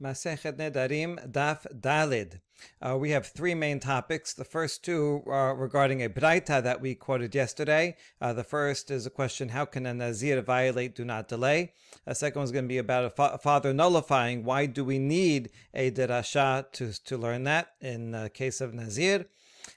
Masechet Nedarim Daf Dalid. Uh, we have three main topics. The first two are regarding a braita that we quoted yesterday. Uh, the first is a question: How can a nazir violate do not delay? The second one is going to be about a, fa- father nullifying. Why do we need a derasha to to learn that in the case of nazir?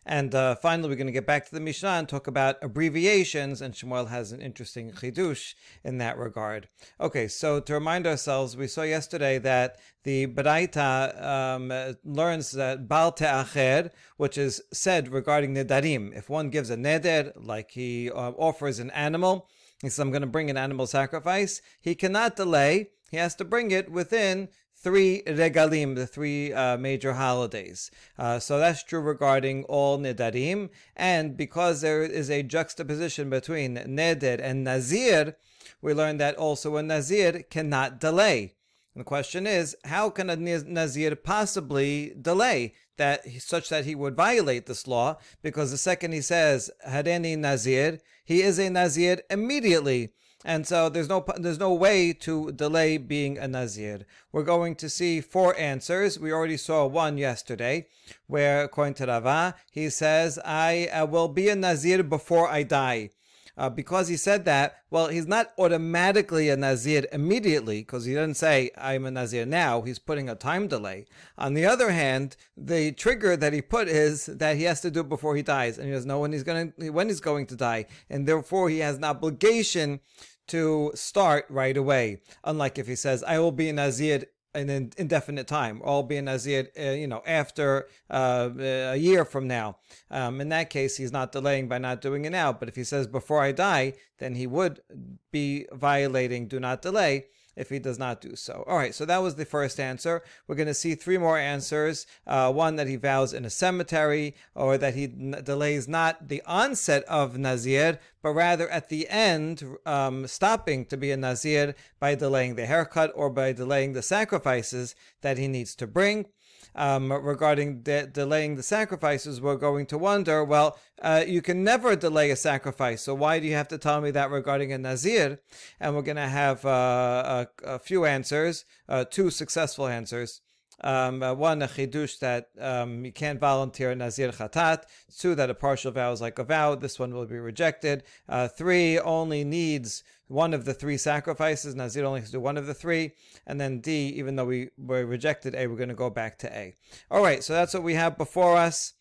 And uh, finally, we're going to get back to the Mishnah and talk about abbreviations, and Shmuel has an interesting chidush in that regard. Okay, so to remind ourselves, we saw yesterday that the Baraita um, learns that Bal Te'acher, which is said regarding Nedarim. If one gives a neder, like he uh, offers an animal, he says, I'm going to bring an animal sacrifice, he cannot delay. He has to bring it within three regalim, the three uh, major holidays. Uh, so that's true regarding all nedarim. And because there is a juxtaposition between neder and nazir, we learn that also a nazir cannot delay. And the question is, how can a nazir possibly delay that such that he would violate this law? Because the second he says hareni nazir, he is a nazir immediately and so there's no there's no way to delay being a nazir. We're going to see four answers. We already saw one yesterday, where according to Rava, he says, "I uh, will be a nazir before I die." Uh, because he said that, well, he's not automatically a Nazir immediately, because he didn't say, I'm a Nazir now. He's putting a time delay. On the other hand, the trigger that he put is that he has to do it before he dies, and he doesn't know when he's going to, when he's going to die, and therefore he has an obligation to start right away. Unlike if he says, I will be a Nazir in an indefinite time, or I'll be a Nazir, uh, you know, after uh, a year from now. Um, in that case, he's not delaying by not doing it now. But if he says, before I die, then he would be violating do not delay if he does not do so. All right, so that was the first answer. We're going to see three more answers. Uh, one that he vows in a cemetery, or that he n- delays not the onset of Nazir, but rather at the end, um, stopping to be a Nazir by delaying the haircut or by delaying the sacrifices that he needs to bring um, regarding de- delaying the sacrifices, we're going to wonder, well, uh, you can never delay a sacrifice. So why do you have to tell me that regarding a Nazir? And we're going to have uh, a, a, few answers, uh, two successful answers. Um, uh, one, a chidush that um, you can't volunteer a nazir chatat. Two, that a partial vow is like a vow. This one will be rejected. Uh, three, only needs one of the three sacrifices. Nazir only has to do one of the three. And then D, even though we were rejected A, we're going to go back to A. All right, so that's what we have before us.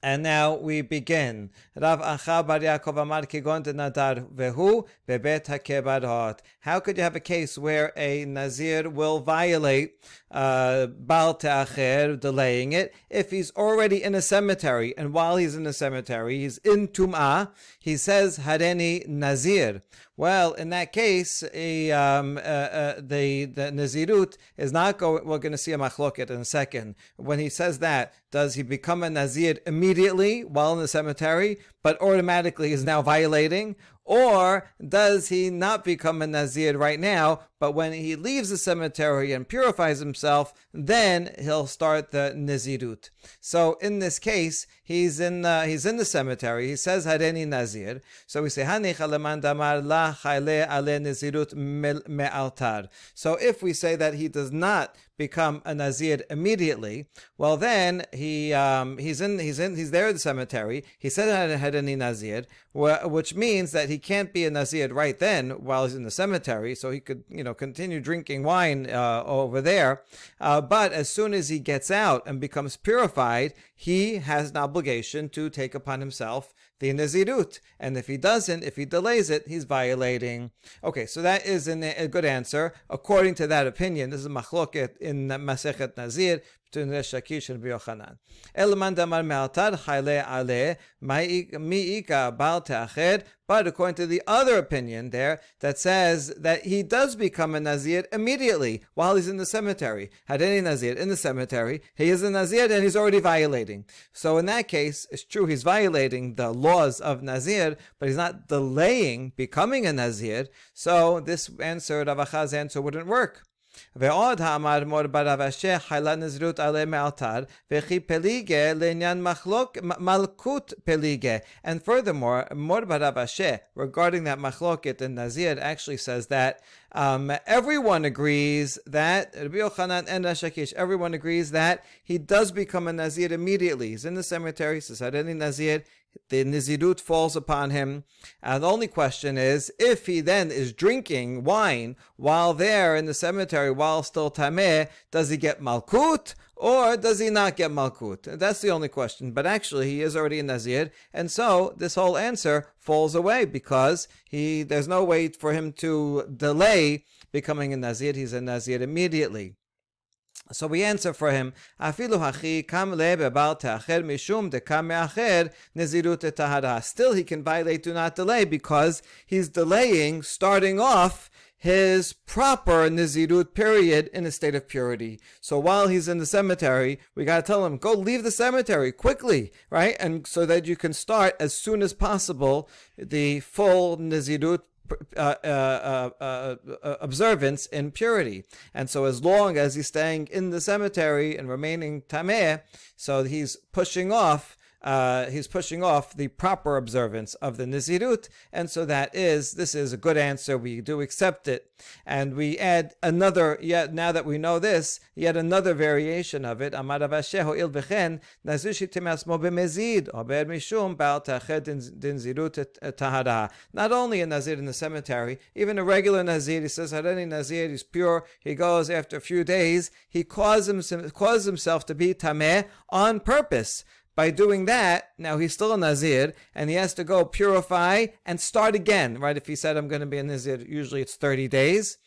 And now we begin. Rav Acha Bar Yaakov Amar Kigon Nadar Vehu Bebet HaKebarot. How could you have a case where a Nazir will violate uh, Bal Te'acher, delaying it, if he's already in a cemetery, and while he's in a cemetery, he's in Tum'ah, he says Hareni Nazir. Well, in that case, a, um, uh, uh, the the Nazirut is not going. We're going to see a machloket in a second. When he says that, does he become a Nazir immediately while in the cemetery, but automatically is now violating, or does he not become a Nazir right now, but when he leaves the cemetery and purifies himself, then he'll start the Nazirut. So in this case, he's in the, he's in the cemetery. He says Hareni Nazir. So we say Hanicha damar la chayle ale Nazirut me'altar. So if we say that he does not become a Nazir immediately, well then he um, he's in he's in he's there in the cemetery. He said it Hareni Nazir, which means that he can't be a Nazir right then while he's in the cemetery. So he could you know continue drinking wine uh, over there. Uh, but as soon as he gets out and becomes purified, he has an obligation to take upon himself the Nazirut. And if he doesn't, if he delays it, he's violating. Okay, so that is an, a good answer. According to that opinion, this is machloket in Masechet Nazir between Resh Lakish and Yochanan. Damar chayle ale mi'ika bal te'ached. But according to the other opinion there, that says that he does become a Nazir immediately while he's in the cemetery. Hareni Nazir in the cemetery, he is a Nazir and he's already violating. So in that case, it's true he's violating the laws of Nazir, but he's not delaying becoming a Nazir. So this answer, Rav Acha's answer, wouldn't work. ועוד האמר מור ברב אשר חיילה נזירות עלי מעלתר, וכי פליגה לעניין malkut פליגה. And furthermore, Mor Barav Asher, regarding that machloket in Nazir, actually says that um, everyone agrees that Rabbi Yochanan and Rashakish, everyone agrees that he does become a Nazir immediately. He's in the cemetery, he says, any Nazir, the Nizirut falls upon him. And the only question is if he then is drinking wine while there in the cemetery, while still Tameh, does he get Malkut or does he not get Malkut? That's the only question. But actually, he is already a Nazir. And so this whole answer falls away because he there's no way for him to delay becoming a Nazir. He's a Nazir immediately. So we answer for him, Afilu hachi kam lebebal te'acher mishum dekam me'acher nezirut tahara. Still he can violate do not delay because he's delaying starting off his proper Nizirut period in a state of purity. So while he's in the cemetery, we got to tell him, go leave the cemetery quickly, right? And so that you can start as soon as possible the full Nizirut uh uh, uh, observance in purity. And so, as long as he's staying in the cemetery and remaining tameh, so he's pushing off uh, he's pushing off the proper observance of the Nizirut, and so that is, this is a good answer. We do accept it. And we add another, yet now that we know this, yet another variation of it. Din zirut. Not only a Nazir in the cemetery, even a regular Nazir, he says, Harani Nazir, is pure, he goes after a few days, he himself, causes himself to be tameh on purpose. By doing that, now he's still a Nazir, and he has to go purify and start again, right? If he said, I'm going to be a Nazir, usually it's 30 days.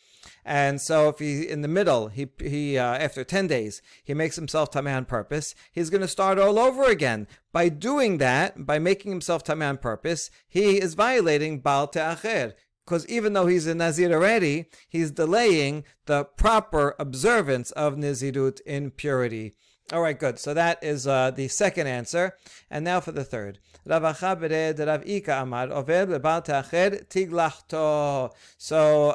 And so if he, in the middle, he, he uh, after 10 days, he makes himself tameh on purpose, he's going to start all over again. By doing that, by making himself tameh on purpose, he is violating Baal Te'acher because even though he's a Nazir already, he's delaying the proper observance of Nazirut in purity. All right, good. So that is uh, the second answer. And now for the third. So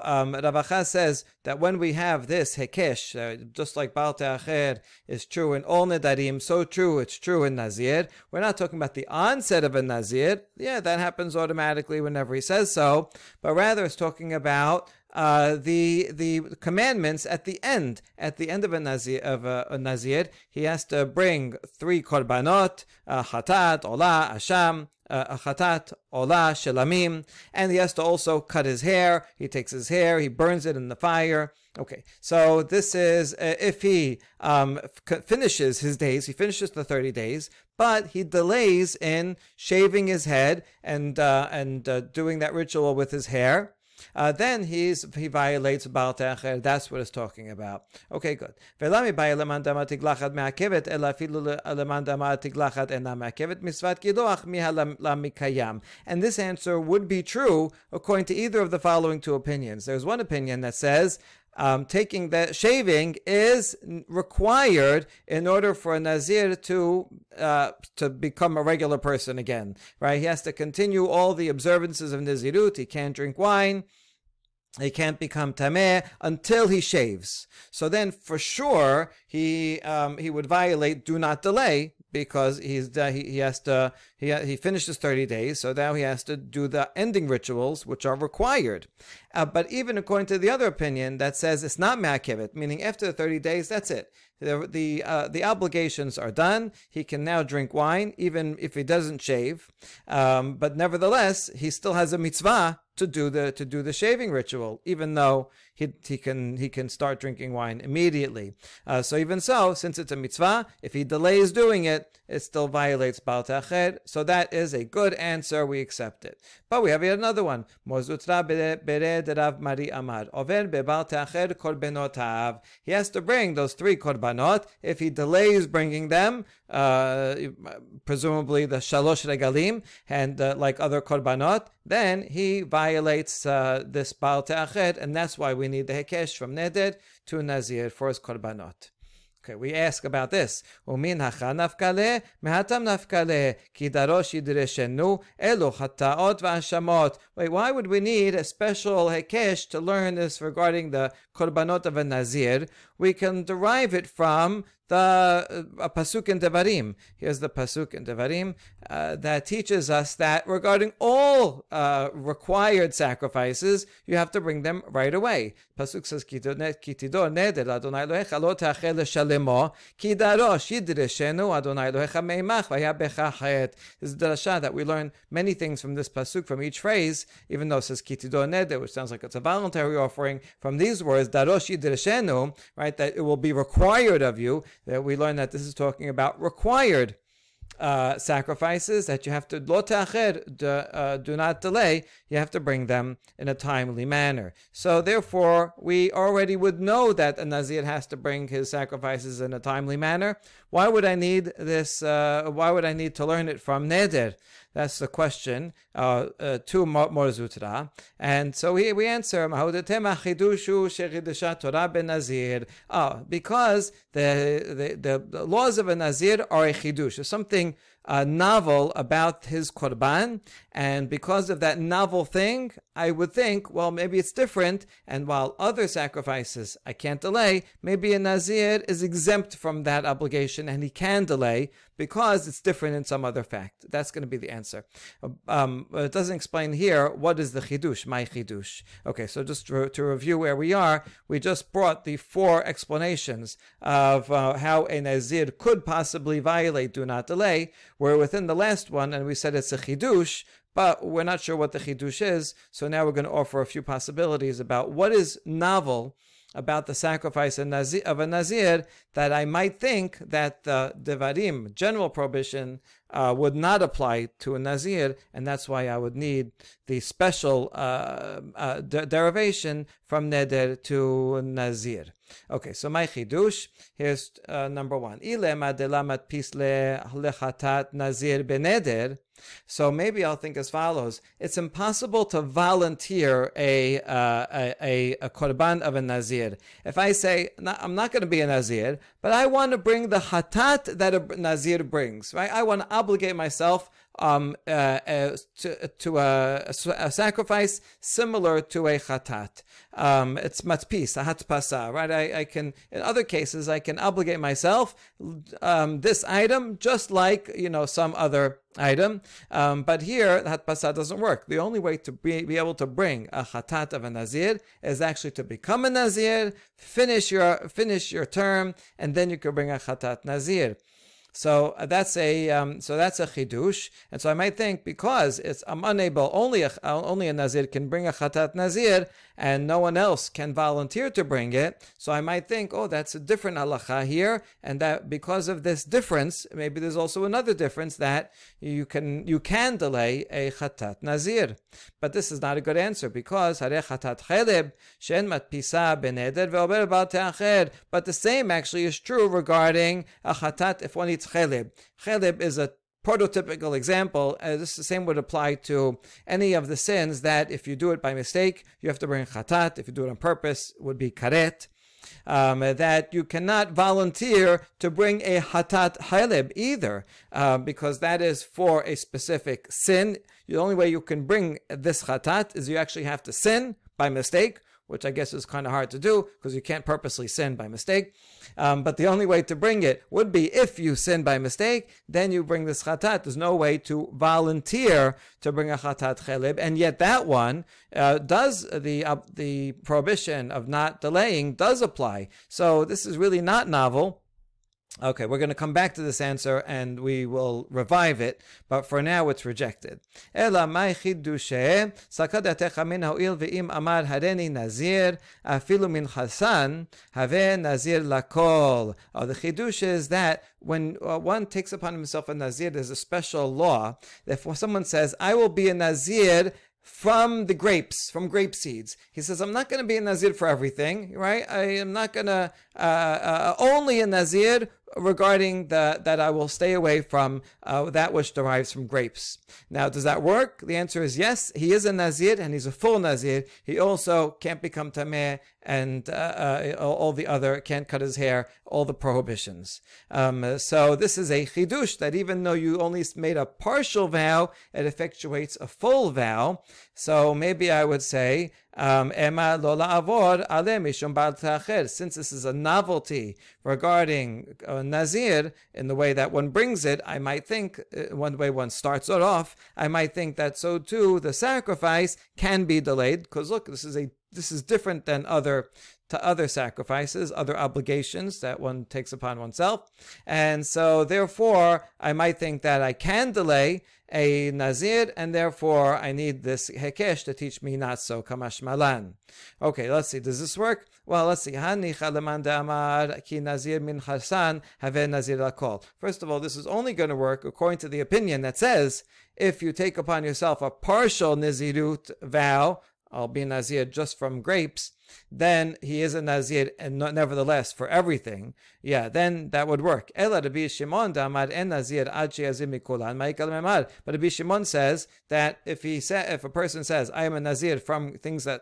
um, says that when we have this Hekesh, uh, just like Bal Te'acher is true in all Nedarim, so true it's true in Nazir. We're not talking about the onset of a Nazir. Yeah, that happens automatically whenever he says so. But rather it's talking about uh, the the commandments at the end. At the end of a nazir, of a, a nazir he has to bring three korbanot, uh, chatat, olah, asham, uh, olah, shelamim, and he has to also cut his hair. He takes his hair, he burns it in the fire. Okay, so this is uh, if he um, f- finishes his days, he finishes the 30 days, but he delays in shaving his head and uh, and uh, doing that ritual with his hair uh, then he's he violates Baal Te'acher. That's what it's talking about. Okay, good. And this answer would be true according to either of the following two opinions. There's one opinion that says um, taking that shaving is required in order for a nazir to uh, to become a regular person again. Right? He has to continue all the observances of nazirut. He can't drink wine. He can't become tameh until he shaves. So then, for sure, he um, he would violate do not delay because he's uh, he, he has to he he finishes 30 days so now he has to do the ending rituals which are required. Uh, but even according to the other opinion that says it's not ma'akevet meaning after the 30 days that's it. The the, uh, the obligations are done. He can now drink wine even if he doesn't shave. Um, but nevertheless he still has a mitzvah to do the to do the shaving ritual even though he, he can he can start drinking wine immediately. Uh, so even so, since it's a mitzvah, if he delays doing it, it still violates Baal Ta'acher. So that is a good answer. We accept it. But we have yet another one. Mar Zutra bered Rav Mari Amar. Over bebal korbenotav. He has to bring those three korbanot. If he delays bringing them, uh, presumably the shalosh regalim, and uh, like other korbanot, then he violates uh, this Baal Ta'acher, and that's why we need the Hekesh from Neder to Nazir for his korbanot. Okay, we ask about this. Umin hacha nafkale, mehatam nafkale, ki darosh yidreshenu, elu chataot v'ashamot. Wait, why would we need a special hekesh to learn this regarding the korbanot of a nazir? We can derive it from the uh, pasuk in Devarim. Here's the pasuk in Devarim uh, that teaches us that regarding all uh, required sacrifices, you have to bring them right away. Pasuk says, "Kitidor neder Adonai Elohecha lo te'achel shalemo ki darosh yidreshenu Adonai Elohecha meimach v'yabecha hayet." This is the drasha that we learn many things from this pasuk from each phrase, even though it says "Kitidor neder," which sounds like it's a voluntary offering. From these words, "darosh yidreshenu," right, that it will be required of you that we learn that this is talking about required uh, sacrifices that you have to uh, do not delay. You have to bring them in a timely manner. So therefore, we already would know that a nazir has to bring his sacrifices in a timely manner. Why would I need this? Uh, why would I need to learn it from neder? That's the question. Uh, uh, to Mar Zutra. And so we, we answer, oh, because the, the, the, laws of a Nazir are a chidush, something uh, novel about his korban, and because of that novel thing, I would think, well, maybe it's different. And while other sacrifices I can't delay, maybe a nazir is exempt from that obligation, and he can delay because it's different in some other fact. That's going to be the answer. Um, it doesn't explain here what is the chidush, my chidush. Okay, so just to, to, review where we are, we just brought the four explanations of uh, how a nazir could possibly violate do not delay. We're within the last one, and we said it's a chidush, but we're not sure what the chidush is. So now we're going to offer a few possibilities about what is novel about the sacrifice of a nazir that I might think that the devarim general prohibition uh, would not apply to a nazir, and that's why I would need the special uh, uh, de- derivation from neder to nazir. Okay, so my chidush here's uh, number one. Ilema delamat pisle lechatat nazir beneder. So maybe I'll think as follows: It's impossible to volunteer a uh, a, a, korban of a nazir. If I say I'm not going to be a nazir, but I want to bring the hatat that a nazir brings, right? I want to obligate myself um, uh, uh, to, to a, a, sacrifice similar to a chatat. Um, it's matpis, a hatpasa, right? I, I, can, in other cases, I can obligate myself um, this item just like, you know, some other item. Um, but here, hatpasa doesn't work. The only way to be, be able to bring a chatat of a nazir is actually to become a nazir, finish your, finish your term, and then you can bring a chatat nazir. So uh, that's a um, so that's a chidush, and so I might think because it's I'm unable only a, only a nazir can bring a chatat nazir, and no one else can volunteer to bring it. So I might think, oh, that's a different halacha here, and that because of this difference, maybe there's also another difference that you can you can delay a chatat nazir. But this is not a good answer because hare chatat cheleb shen matpisa beneder ve'ober But the same actually is true regarding a chatat if one eats chelib. Chelib is a prototypical example. Uh, this the same would apply to any of the sins that if you do it by mistake, you have to bring chatat. If you do it on purpose, it would be karet. Um, that you cannot volunteer to bring a hatat halib either, uh, because that is for a specific sin. The only way you can bring this hatat is you actually have to sin by mistake, which I guess is kind of hard to do because you can't purposely sin by mistake. Um, but the only way to bring it would be if you sin by mistake, then you bring this chatat. There's no way to volunteer to bring a chatat chelib, and yet that one uh, does the uh, the prohibition of not delaying does apply. So this is really not novel. Okay, we're going to come back to this answer and we will revive it, but for now it's rejected. אלא מה חידושה? סקדתך מן הואיל ואם אמר הריני נזיר, אפילו מנחסן, הווה נזיר לכל. The chidush is that when uh, one takes upon himself a nazir, there's a special law that if someone says, I will be a nazir from the grapes, from grape seeds. He says, I'm not going to be a Nazir for everything, right? I am not going to, uh, uh, only a Nazir regarding the, that I will stay away from uh, that which derives from grapes. Now, does that work? The answer is yes. He is a Nazir and he's a full Nazir. He also can't become Tameh and uh, uh, all the other, can't cut his hair, all the prohibitions. Um, so this is a chidush that even though you only made a partial vow, it effectuates a full vow. So maybe I would say, um, since this is a novelty regarding uh, Nazir in the way that one brings it, I might think, uh, one way one starts it off, I might think that so too the sacrifice can be delayed, because look, this is a this is different than other to other sacrifices, other obligations that one takes upon oneself. And so therefore, I might think that I can delay a Nazir, and therefore I need this Hekesh to teach me not so, Kamash Malan. Okay, let's see. Does this work? Well, let's see. ki Nazir min have Nazir First of all, this is only going to work according to the opinion that says if you take upon yourself a partial Nazirut vow, I'll be Nazir just from grapes, then he is a Nazir and nevertheless for everything. Yeah, then that would work. Ela Rabbi Shimon damad en Nazir ad mikolan But Rabbi Shimon says that if he sa- if a person says I am a Nazir from things that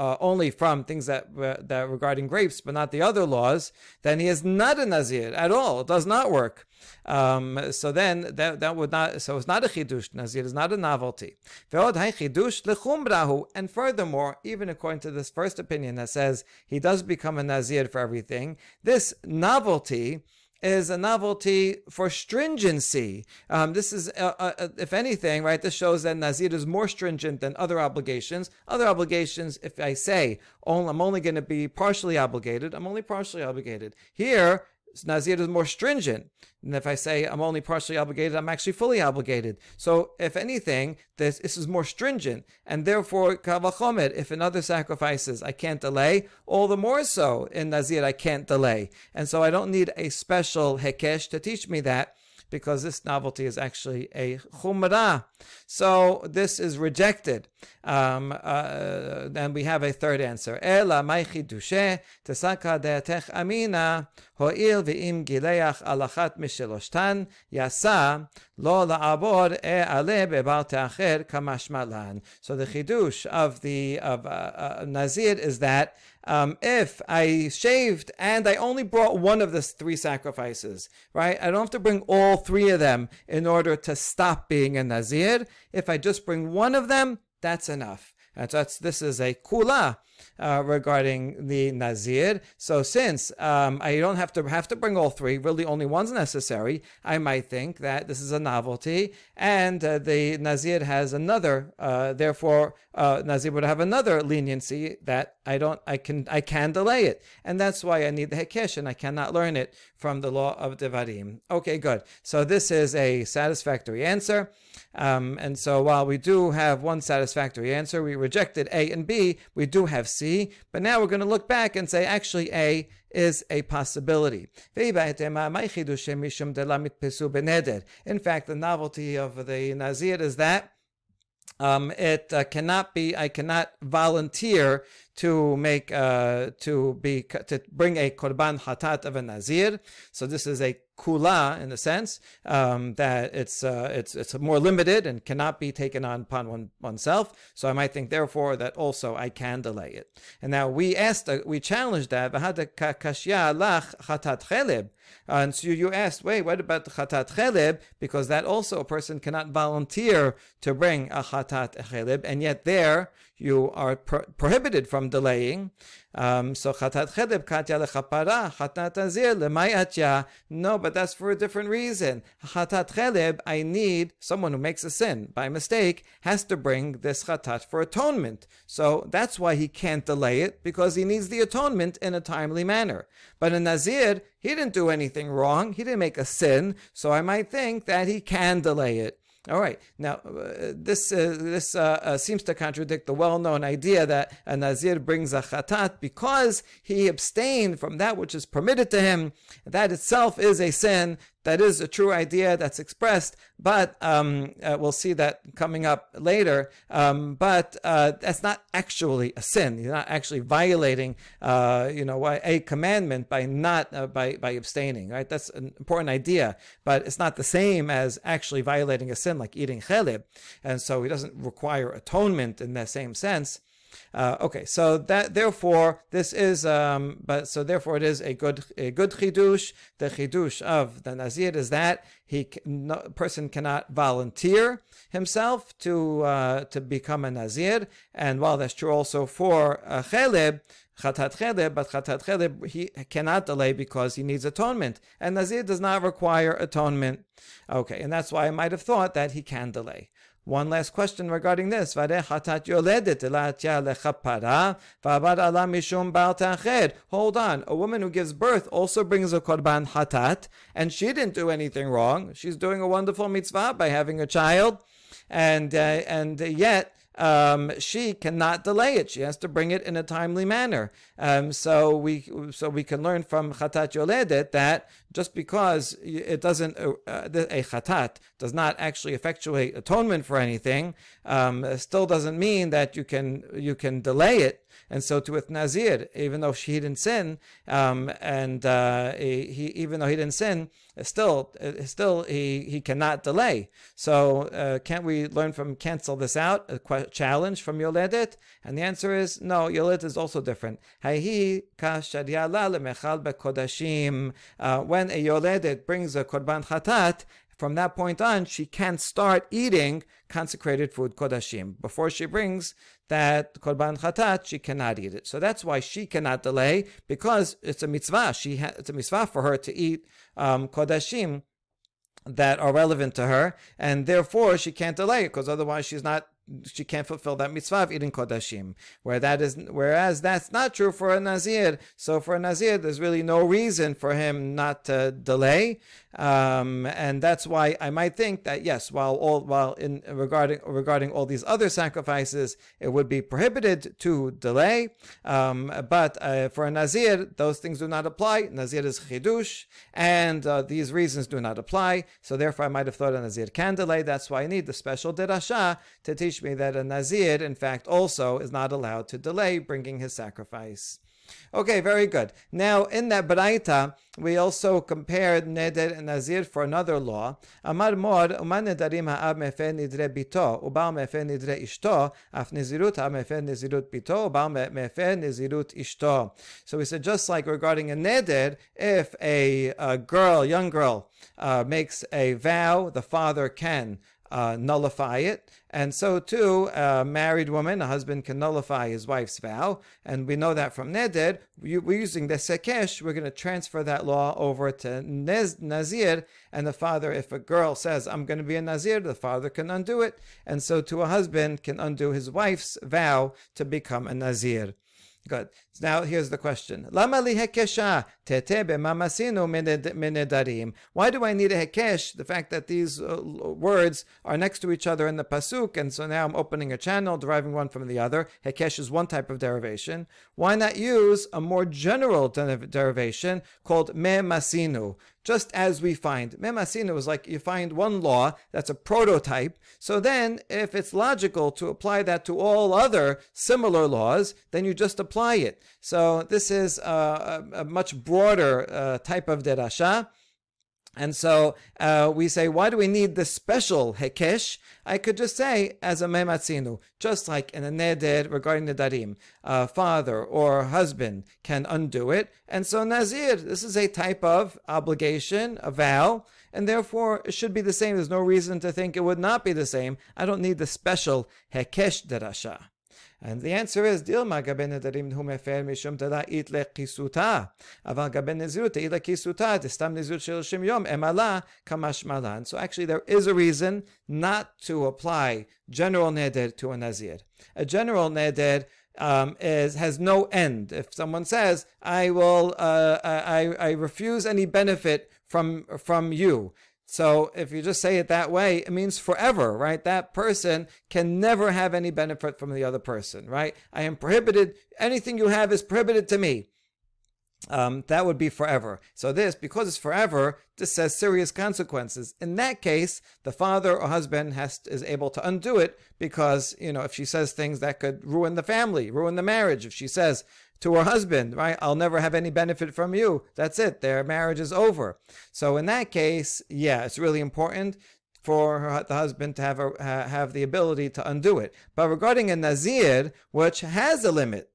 uh, only from things that uh, that regarding grapes, but not the other laws, then he is not a nazir at all. It does not work. Um, so then that that would not. So it's not a chidush. Nazir is not a novelty. And furthermore, even according to this first opinion that says he does become a nazir for everything, this novelty is a novelty for stringency. Um, this is, uh, uh, uh, if anything, right, this shows that Nazir is more stringent than other obligations. Other obligations, if I say, oh, I'm only going to be partially obligated, I'm only partially obligated. Here, Nazir is more stringent. And if I say I'm only partially obligated, I'm actually fully obligated. So, if anything, this, this is more stringent. And therefore, kal vachomer, if in other sacrifices I can't delay, all the more so in Nazir I can't delay. And so I don't need a special Hekesh to teach me that because this novelty is actually a chumrah. So this is rejected. Um, uh, and we have a third answer. Ela maichi dushe tesaka deatech amina ho'il ve'im gileach alachat misheloshtan yasa lo la'abor e ale bebar te'acher kamashmalan. So the chidush of the of uh, uh, Nazir is that um, if I shaved and I only brought one of the three sacrifices, right? I don't have to bring all three of them in order to stop being a Nazir. If I just bring one of them, that's enough. And that's, this is a kula uh, regarding the Nazir. So since um, I don't have to have to bring all three, really only one's necessary, I might think that this is a novelty, and uh, the Nazir has another. Uh, therefore, uh, Nazir would have another leniency that I don't. I can I can delay it, and that's why I need the Hekesh, and I cannot learn it from the law of Devarim. Okay, good. So this is a satisfactory answer. Um, and so while we do have one satisfactory answer, we rejected A and B, we do have C, but now we're going to look back and say actually A is a possibility. In fact, the novelty of the Nazir is that um, it uh, cannot be, I cannot volunteer to make, uh, to be, to bring a korban hatat of a Nazir. So this is a kula in the sense um, that it's uh, it's it's more limited and cannot be taken on upon one, oneself. So I might think, therefore, that also I can delay it. And now we asked, uh, we challenged that. And so you asked, wait, what about the chatat chelib? Because that also a person cannot volunteer to bring a chatat chelib, and yet there you are pro- prohibited from delaying. Um, so chatat chelib katya lechapara, chatat azir lemayatya. No, but that's for a different reason. Chatat chelib, I need someone who makes a sin by mistake has to bring this chatat for atonement. So that's why he can't delay it because he needs the atonement in a timely manner. But in nazir, he didn't do anything wrong. He didn't make a sin. So I might think that he can delay it. All right. Now, uh, this uh, this uh, uh seems to contradict the well-known idea that a nazir brings a chatat because he abstained from that which is permitted to him. That itself is a sin that is a true idea that's expressed, but um, uh, we'll see that coming up later. Um, but uh, that's not actually a sin. You're not actually violating, uh, you know, a commandment by not uh, by by abstaining. Right? That's an important idea, but it's not the same as actually violating a sin like eating chelib, and so he doesn't require atonement in that same sense. Uh, okay, so that therefore this is um, but so therefore it is a good a good chidush. The chidush of the nazir is that he no, person cannot volunteer himself to uh, to become a nazir, and while that's true also for uh, chelib, chatat chelib, but chatat chelib he cannot delay because he needs atonement, and nazir does not require atonement. Okay, and that's why I might have thought that he can delay. One last question regarding this. Hold on. A woman who gives birth also brings a korban hatat, and she didn't do anything wrong. She's doing a wonderful mitzvah by having a child, and uh, and yet um, she cannot delay it. She has to bring it in a timely manner. Um, so we so we can learn from chatat yoledet that just because it doesn't uh, a chatat does not actually effectuate atonement for anything, um, still doesn't mean that you can you can delay it. And so too with Nazir, even though she didn't sin, um, and uh, he, even though he didn't sin, still, still he, he cannot delay. So uh, can't we learn from cancel this out? A challenge from Yoledet? And the answer is no. Yoledet is also different. Uh, when a Yoledet brings a korban chatat, from that point on, she can't start eating consecrated food, kodashim. Before she brings that korban chatat, she cannot eat it. So that's why she cannot delay, because it's a mitzvah. She ha- it's a mitzvah for her to eat um, kodashim that are relevant to her, and therefore she can't delay it, because otherwise she's not she can't fulfill that mitzvah of eating kodashim. Where that is, whereas that's not true for a nazir. So for a nazir, there's really no reason for him not to delay, um, and that's why I might think that yes, while all while in regarding regarding all these other sacrifices, it would be prohibited to delay. Um, but uh, for a nazir, those things do not apply. Nazir is chidush, and uh, these reasons do not apply. So therefore, I might have thought a nazir can delay. That's why I need the special derasha to teach me that a Nazir, in fact, also is not allowed to delay bringing his sacrifice. Okay, very good. Now, in that Baraita, we also compared Neder and Nazir for another law. Amar Mor, Uman Nedarim Ha'ab Mefer Nidre Bito, Ubal Mefer Nidre Ishto, Af Nizirut Ha'ab Mefer Nizirut Bito, Ubal Mefer Nizirut Ishto. So we said, just like regarding a Neder, if a, a girl, young girl, uh, makes a vow, the father can uh, nullify it. And so too, a married woman, a husband can nullify his wife's vow. And we know that from Neder. We're using the Hekesh. We're going to transfer that law over to Nazir. And the father, if a girl says, I'm going to be a Nazir, the father can undo it. And so too, a husband can undo his wife's vow to become a Nazir. Good. Now here's the question. Why do I need a hekesh? The fact that these uh, words are next to each other in the pasuk, and so now I'm opening a channel, deriving one from the other. Hekesh is one type of derivation. Why not use a more general derivation called me masinu? Just as we find. Memasina was like you find one law that's a prototype. So then, if it's logical to apply that to all other similar laws, then you just apply it. So this is a, a much broader uh, type of derasha. And so uh, we say, why do we need the special hekesh? I could just say, as a mematzinu, just like in a neder regarding the darim, a father or husband can undo it. And so nazir, this is a type of obligation, a vow, and therefore it should be the same. There's no reason to think it would not be the same. I don't need the special hekesh derasha. And the answer is, Dilma gaben nedarim hu mefer mishum tada'it lekisuta. Aval gaben nezirut te'it lekisuta, tistam nezirut shel shim yom, emala kamash malan. So actually there is a reason not to apply general neder to a nazir. A general neder um, is has no end. If someone says, "I will, uh, I, I refuse any benefit from from you," So if you just say it that way, it means forever, right? That person can never have any benefit from the other person, right? I am prohibited. Anything you have is prohibited to me. Um, that would be forever. So this, because it's forever, this says serious consequences. In that case, the father or husband has is able to undo it because you know if she says things that could ruin the family, ruin the marriage. If she says to her husband, right, I'll never have any benefit from you. That's it. Their marriage is over. So in that case, yeah, it's really important for her, the husband to have a, have the ability to undo it. But regarding a nazir, which has a limit,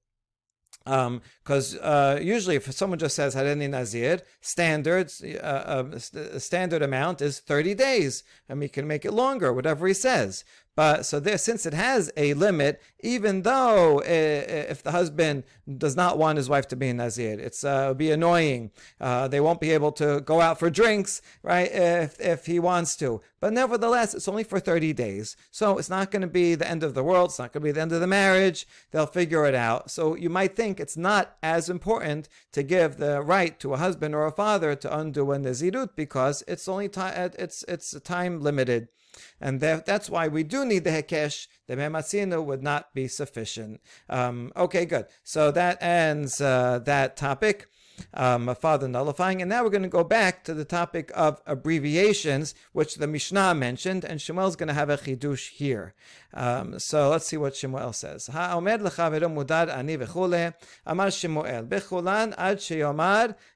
because um, uh, usually if someone just says Hareni Nazir, standards, uh, uh, standard amount is 30 days, and we can make it longer, whatever he says. But so there, since it has a limit, even though uh, if the husband does not want his wife to be a nazir, it's uh, be annoying. Uh, they won't be able to go out for drinks, right? If if he wants to. But nevertheless, it's only for 30 days, so it's not going to be the end of the world. It's not going to be the end of the marriage. They'll figure it out. So you might think it's not as important to give the right to a husband or a father to undo a nazirut because it's only time. It's it's time limited. And that, that's why we do need the Hekesh. The Mematzinu would not be sufficient. Um, okay, good. So that ends uh, that topic um, father nullifying. And now we're going to go back to the topic of abbreviations, which the Mishnah mentioned, and Shemuel's going to have a chidush here. Um, so let's see what Shemuel says. Ha'omed ani v'chule, amar Shemuel, b'chulan ad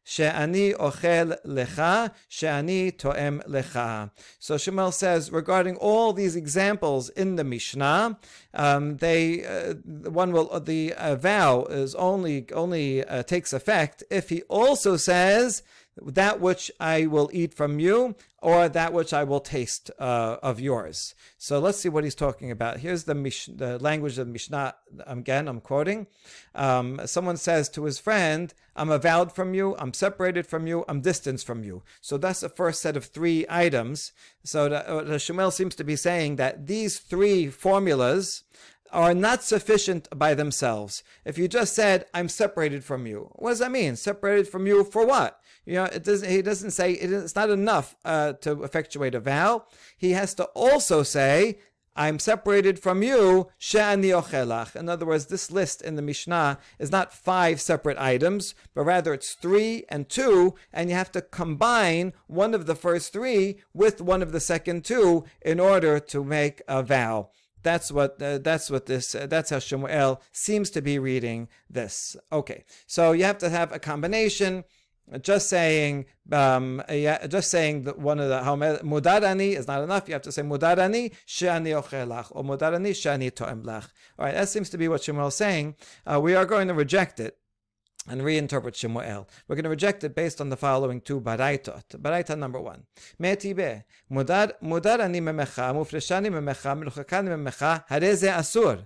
she'ani ochel lecha, she'ani to'em lecha. So Shemuel says, regarding all these examples in the Mishnah, um, they, uh, one will, the uh, vow is only, only uh, takes effect if he also says that which I will eat from you, or that which I will taste uh, of yours. So let's see what he's talking about. Here's the, Mish- the language of Mishnah. Again, I'm quoting. Um, someone says to his friend, I'm avowed from you, I'm separated from you, I'm distanced from you. So that's the first set of three items. So the, uh, the Shemuel seems to be saying that these three formulas are not sufficient by themselves. If you just said, I'm separated from you, what does that mean? Separated from you for what? You know, it doesn't, he doesn't say, it's not enough uh, to effectuate a vow. He has to also say, I'm separated from you, she'ani ochelach. In other words, this list in the Mishnah is not five separate items, but rather it's three and two, and you have to combine one of the first three with one of the second two in order to make a vow. That's what uh, that's what this uh, that's how Shemuel seems to be reading this. Okay, so you have to have a combination. Just saying, um, yeah, just saying that one of the how mudarani is not enough. You have to say mudarani shani ochelach or mudarani shani toemlach. All right, that seems to be what Shemuel is saying. Uh, we are going to reject it and reinterpret Shemuel. We're going to reject it based on the following two baraitot. Baraita number one. Mudar, mudar ani memecha, mufreshani memecha, meluchakani memecha, hareze asur.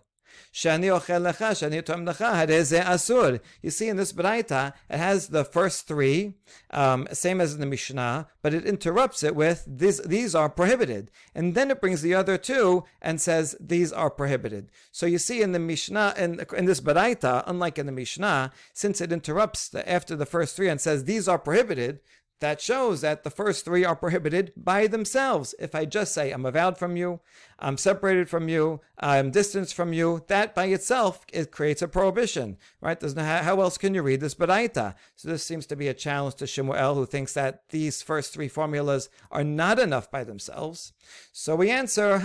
Shani ochel lecha, shani asur. You see, in this Braita, it has the first three, um, same as in the Mishnah, but it interrupts it with these, these are prohibited. And then it brings the other two and says these are prohibited. So you see in the Mishnah, in, in this Braita, unlike in the Mishnah, since it interrupts the, after the first three and says these are prohibited, that shows that the first three are prohibited by themselves. If I just say, I'm avowed from you, I'm separated from you, I'm distanced from you, that by itself it creates a prohibition, right? How else can you read this Baraita? So this seems to be a challenge to Shemuel, who thinks that these first three formulas are not enough by themselves. So we answer, All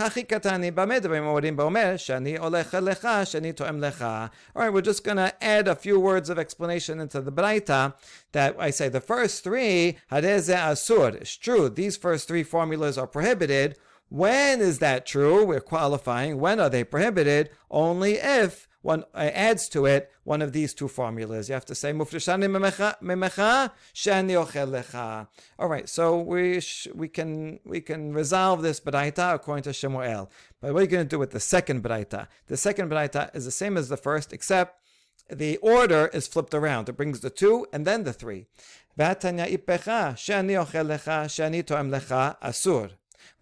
right, we're just going to add a few words of explanation into the Baraita that I say the first three, Hadeze Asur. It's true, these first three formulas are prohibited. When is that true? We're qualifying. When are they prohibited? Only if one uh, adds to it one of these two formulas. You have to say mufrishani memecha shani ochel All right, so we sh- we can we can resolve this baraita according to Shemuel. But what are you going to do with the second baraita? The second baraita is the same as the first, except the order is flipped around. It brings the two and then the three. והתניא איפך, שאני אוכל לך, שאני תואם לך, אסור.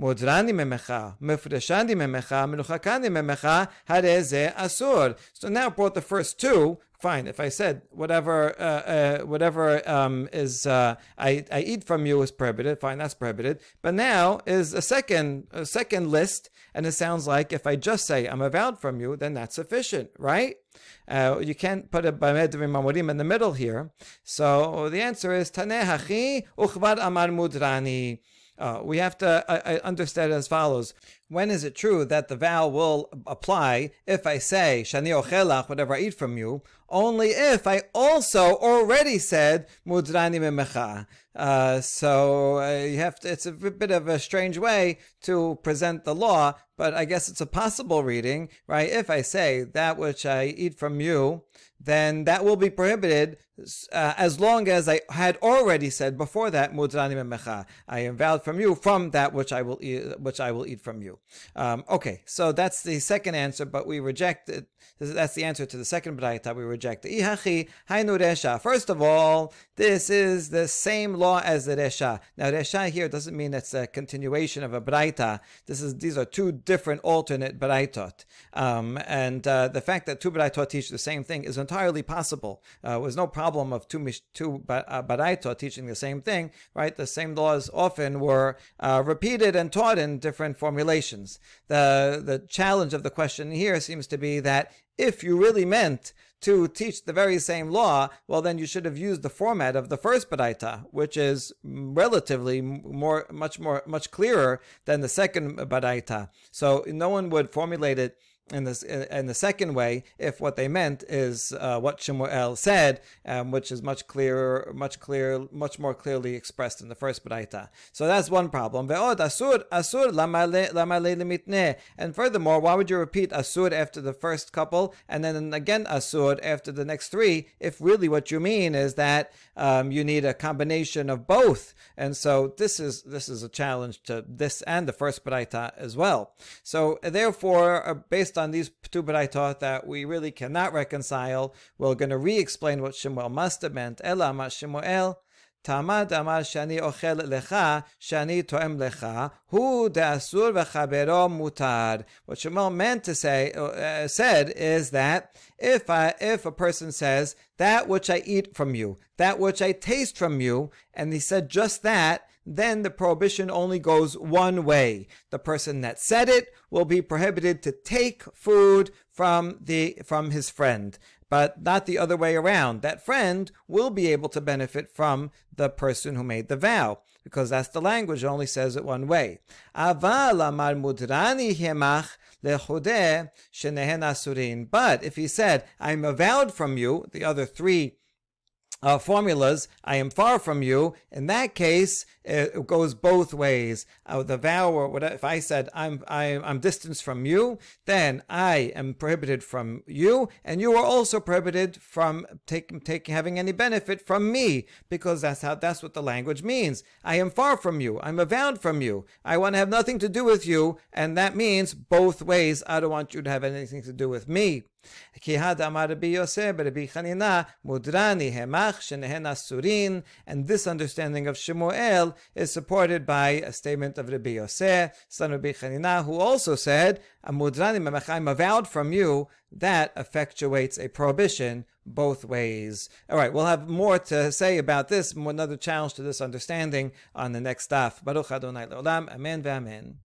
Mudrani memecha, mifreshani memecha, menuchakani memecha, hareze asur. So now brought the first two, fine. If I said whatever, uh, uh, whatever um, is uh, I, I eat from you is prohibited, fine, that's prohibited. But now is a second a second list, and it sounds like if I just say I'm avowed from you, then that's sufficient, right? Uh, you can't put a bamedrim mamorim in the middle here. So the answer is tanehachi uchvad amar mudrani. Uh, we have to uh, uh, understand as follows. When is it true that the vow will apply if I say, Shani ochelach, whatever I eat from you, only if I also already said, Mudrani memecha. Uh, so uh, you have to, it's a bit of a strange way to present the law, but I guess it's a possible reading, right? If I say that which I eat from you, then that will be prohibited uh, as long as I had already said before that, Mudrani memecha. I am vowed from you from that which I will eat, which I will eat from you. Um, okay, so that's the second answer, but we reject it. That's the answer to the second braita. We reject the ihachi hainu resha. First of all, this is the same law as the resha. Now, resha here doesn't mean it's a continuation of a braita. This is these are two different alternate braitot, um, and uh, the fact that two braitot teach the same thing is entirely possible. Uh, was no problem of two two uh, braitot teaching the same thing. Right, the same laws often were uh, repeated and taught in different formulations. The the challenge of the question here seems to be that if you really meant to teach the very same law, well, then you should have used the format of the first baraita, which is relatively more, much more, much clearer than the second baraita. So no one would formulate it in this in the second way if what they meant is uh, what Shemuel said, um, which is much clearer, much clear, much more clearly expressed in the first Braita. So that's one problem. And furthermore, why would you repeat asur after the first couple and then again asur after the next three if really what you mean is that um, you need a combination of both? And so this is this is a challenge to this and the first Braita as well. So therefore, uh, based based on these two braitot that we really cannot reconcile, we're going to re-explain what Shemuel must have meant. Ela ma Shemuel. Tamad amar shani ochel lecha, shani toem lecha, hu de'asur v'chabero mutar. What Shemuel meant to say, uh, said is that if I, if a person says, that which I eat from you, that which I taste from you, and he said just that, then the prohibition only goes one way. The person that said it will be prohibited to take food from the from his friend, but not the other way around. That friend will be able to benefit from the person who made the vow, because that's the language only says it one way. But if he said, I'm avowed from you, the other three uh, formulas, I am far from you. In that case, it goes both ways. Uh, the vow, or whatever, if I said I'm, I, I'm distanced from you, then I am prohibited from you, and you are also prohibited from taking, taking, having any benefit from me, because that's how, that's what the language means. I am far from you. I'm avowed from you. I want to have nothing to do with you, and that means both ways. I don't want you to have anything to do with me. And this understanding of Shemuel is supported by a statement of Rabbi Yosef, son of Chanina, who also said, I'm avowed from you, that effectuates a prohibition both ways. All right, we'll have more to say about this, another challenge to this understanding on the next daf. Baruch Adonai Le'olam, Amen ve'amen.